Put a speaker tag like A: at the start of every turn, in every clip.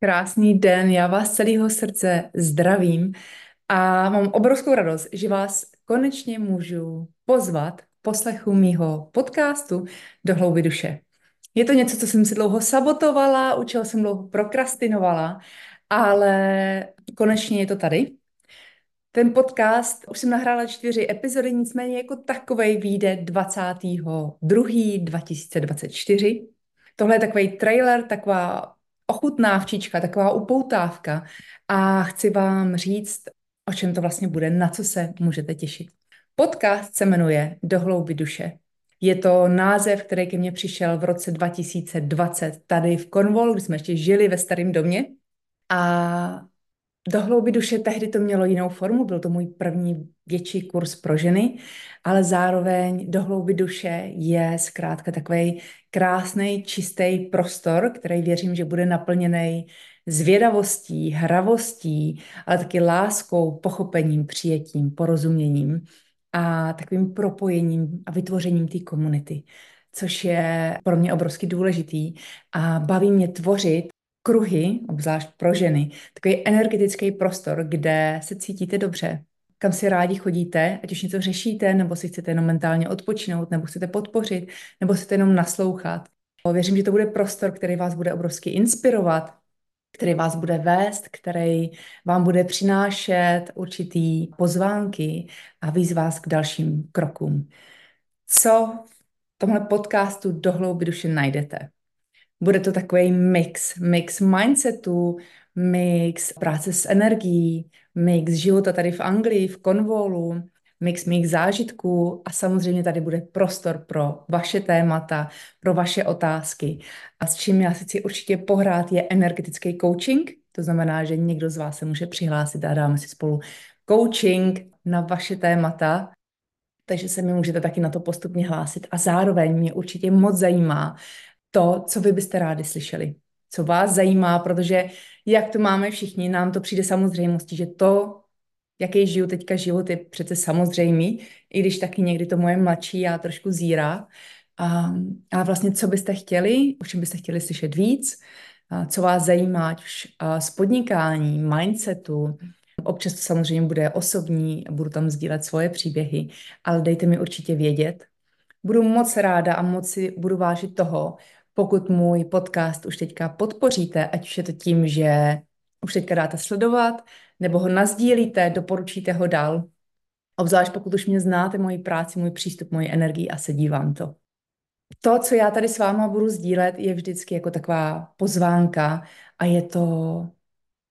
A: Krásný den, já vás celého srdce zdravím a mám obrovskou radost, že vás konečně můžu pozvat k poslechu mýho podcastu do hlouby duše. Je to něco, co jsem si dlouho sabotovala, u čeho jsem dlouho prokrastinovala, ale konečně je to tady. Ten podcast, už jsem nahrála čtyři epizody, nicméně jako takovej vyjde 22. 2024. Tohle je takový trailer, taková ochutnávčička, taková upoutávka a chci vám říct, o čem to vlastně bude, na co se můžete těšit. Podcast se jmenuje Do hlouby duše. Je to název, který ke mně přišel v roce 2020 tady v Cornwallu, kdy jsme ještě žili ve starém domě. A do hlouby duše tehdy to mělo jinou formu, byl to můj první větší kurz pro ženy, ale zároveň do hlouby duše je zkrátka takový krásný, čistý prostor, který věřím, že bude naplněný zvědavostí, hravostí, ale taky láskou, pochopením, přijetím, porozuměním a takovým propojením a vytvořením té komunity, což je pro mě obrovsky důležitý a baví mě tvořit kruhy, obzvlášť pro ženy, takový energetický prostor, kde se cítíte dobře, kam si rádi chodíte, ať už něco řešíte, nebo si chcete jenom mentálně odpočinout, nebo chcete podpořit, nebo chcete jenom naslouchat. Věřím, že to bude prostor, který vás bude obrovsky inspirovat, který vás bude vést, který vám bude přinášet určitý pozvánky a víc vás k dalším krokům. Co v tomhle podcastu do hlouby duše najdete? Bude to takový mix, mix mindsetu, mix práce s energií, mix života tady v Anglii, v Cornwallu, mix mých zážitků a samozřejmě tady bude prostor pro vaše témata, pro vaše otázky. A s čím já si chci určitě pohrát je energetický coaching, to znamená, že někdo z vás se může přihlásit a dáme si spolu coaching na vaše témata, takže se mi můžete taky na to postupně hlásit. A zároveň mě určitě moc zajímá to, co vy byste rádi slyšeli, co vás zajímá, protože jak to máme všichni, nám to přijde samozřejmostí, že to, jaký žiju teďka život, je přece samozřejmý, i když taky někdy to moje mladší já trošku zírá. A, a vlastně, co byste chtěli, o čem byste chtěli slyšet víc, a co vás zajímá, ať už z podnikání, mindsetu, Občas to samozřejmě bude osobní, budu tam sdílet svoje příběhy, ale dejte mi určitě vědět. Budu moc ráda a moc si budu vážit toho, pokud můj podcast už teďka podpoříte, ať už je to tím, že už teďka dáte sledovat, nebo ho nazdílíte, doporučíte ho dál. Obzvlášť pokud už mě znáte, moji práci, můj přístup, moji energii a sedí vám to. To, co já tady s váma budu sdílet, je vždycky jako taková pozvánka a je to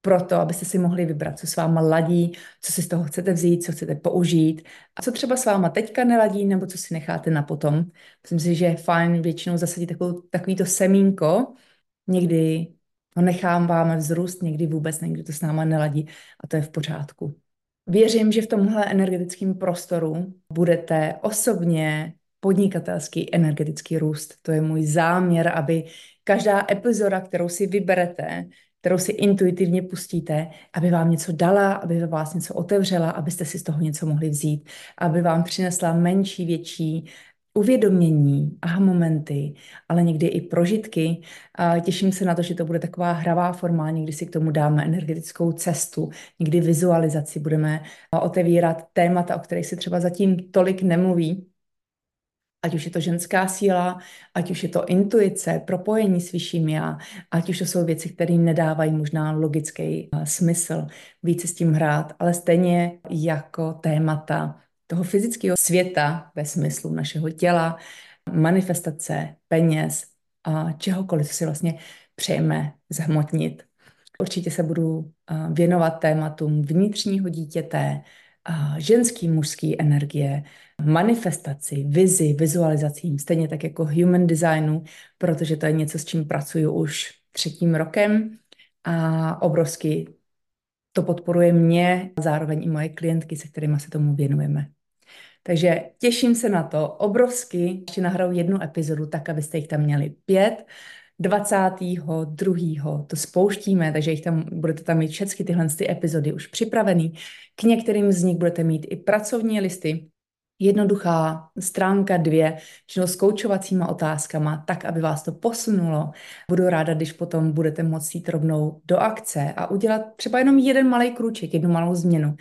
A: proto, abyste si mohli vybrat, co s váma ladí, co si z toho chcete vzít, co chcete použít a co třeba s váma teďka neladí, nebo co si necháte na potom. Myslím si, že je fajn většinou zasadit takovou, takovýto semínko, někdy ho nechám vám vzrůst, někdy vůbec, někdy to s náma neladí a to je v pořádku. Věřím, že v tomhle energetickém prostoru budete osobně podnikatelský energetický růst. To je můj záměr, aby každá epizoda, kterou si vyberete, kterou si intuitivně pustíte, aby vám něco dala, aby vás něco otevřela, abyste si z toho něco mohli vzít, aby vám přinesla menší, větší uvědomění, a momenty, ale někdy i prožitky. A těším se na to, že to bude taková hravá forma, někdy si k tomu dáme energetickou cestu, někdy vizualizaci, budeme otevírat témata, o kterých si třeba zatím tolik nemluví, ať už je to ženská síla, ať už je to intuice, propojení s vyšším já, ať už to jsou věci, které nedávají možná logický uh, smysl, více s tím hrát, ale stejně jako témata toho fyzického světa ve smyslu našeho těla, manifestace, peněz a čehokoliv si vlastně přejeme zhmotnit. Určitě se budu věnovat tématům vnitřního dítěte, ženský, mužský energie, manifestaci, vizi, vizualizacím, stejně tak jako human designu, protože to je něco, s čím pracuji už třetím rokem a obrovsky to podporuje mě, zároveň i moje klientky, se kterými se tomu věnujeme. Takže těším se na to obrovsky. Ještě nahraju jednu epizodu, tak abyste jich tam měli pět. 22. to spouštíme, takže jich tam, budete tam mít všechny tyhle ty epizody už připravený. K některým z nich budete mít i pracovní listy, jednoduchá stránka dvě, čili s koučovacíma otázkama, tak, aby vás to posunulo. Budu ráda, když potom budete moct jít rovnou do akce a udělat třeba jenom jeden malý krůček, jednu malou změnu,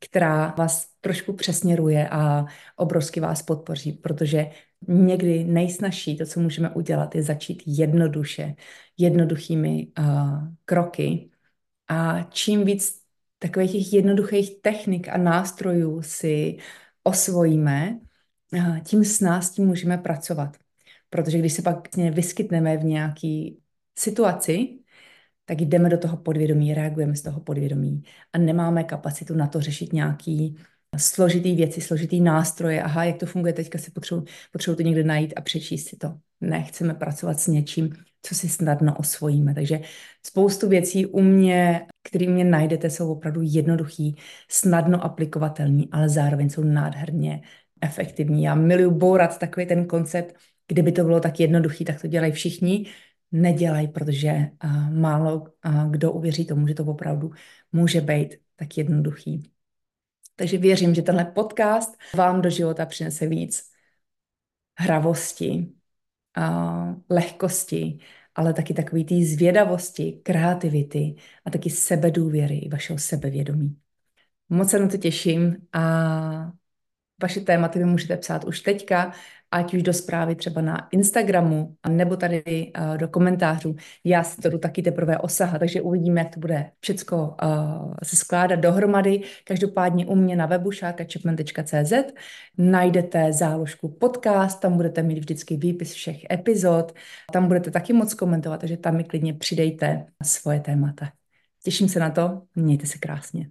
A: která vás trošku přesměruje a obrovsky vás podpoří, protože někdy nejsnažší to, co můžeme udělat, je začít jednoduše, jednoduchými uh, kroky. A čím víc takových těch jednoduchých technik a nástrojů si osvojíme, uh, tím s nás tím můžeme pracovat. Protože když se pak vyskytneme v nějaké situaci, tak jdeme do toho podvědomí, reagujeme z toho podvědomí a nemáme kapacitu na to řešit nějaký složitý věci, složitý nástroje. Aha, jak to funguje, teďka si potřebuji, potřebuji to někde najít a přečíst si to. Nechceme pracovat s něčím, co si snadno osvojíme. Takže spoustu věcí u mě, které mě najdete, jsou opravdu jednoduchý, snadno aplikovatelný, ale zároveň jsou nádherně efektivní. Já miluju bourat takový ten koncept, kdyby to bylo tak jednoduchý, tak to dělají všichni, nedělají, protože uh, málo uh, kdo uvěří tomu, že to opravdu může být tak jednoduchý. Takže věřím, že tenhle podcast vám do života přinese víc hravosti, uh, lehkosti, ale taky takový té zvědavosti, kreativity a taky sebedůvěry, vašeho sebevědomí. Moc se na to těším a vaše tématy vy můžete psát už teďka ať už do zprávy třeba na Instagramu, nebo tady uh, do komentářů. Já si to jdu taky teprve osahat, takže uvidíme, jak to bude všecko uh, se skládat dohromady. Každopádně u mě na webu šákačepman.cz najdete záložku podcast, tam budete mít vždycky výpis všech epizod, tam budete taky moc komentovat, takže tam mi klidně přidejte svoje témata. Těším se na to, mějte se krásně.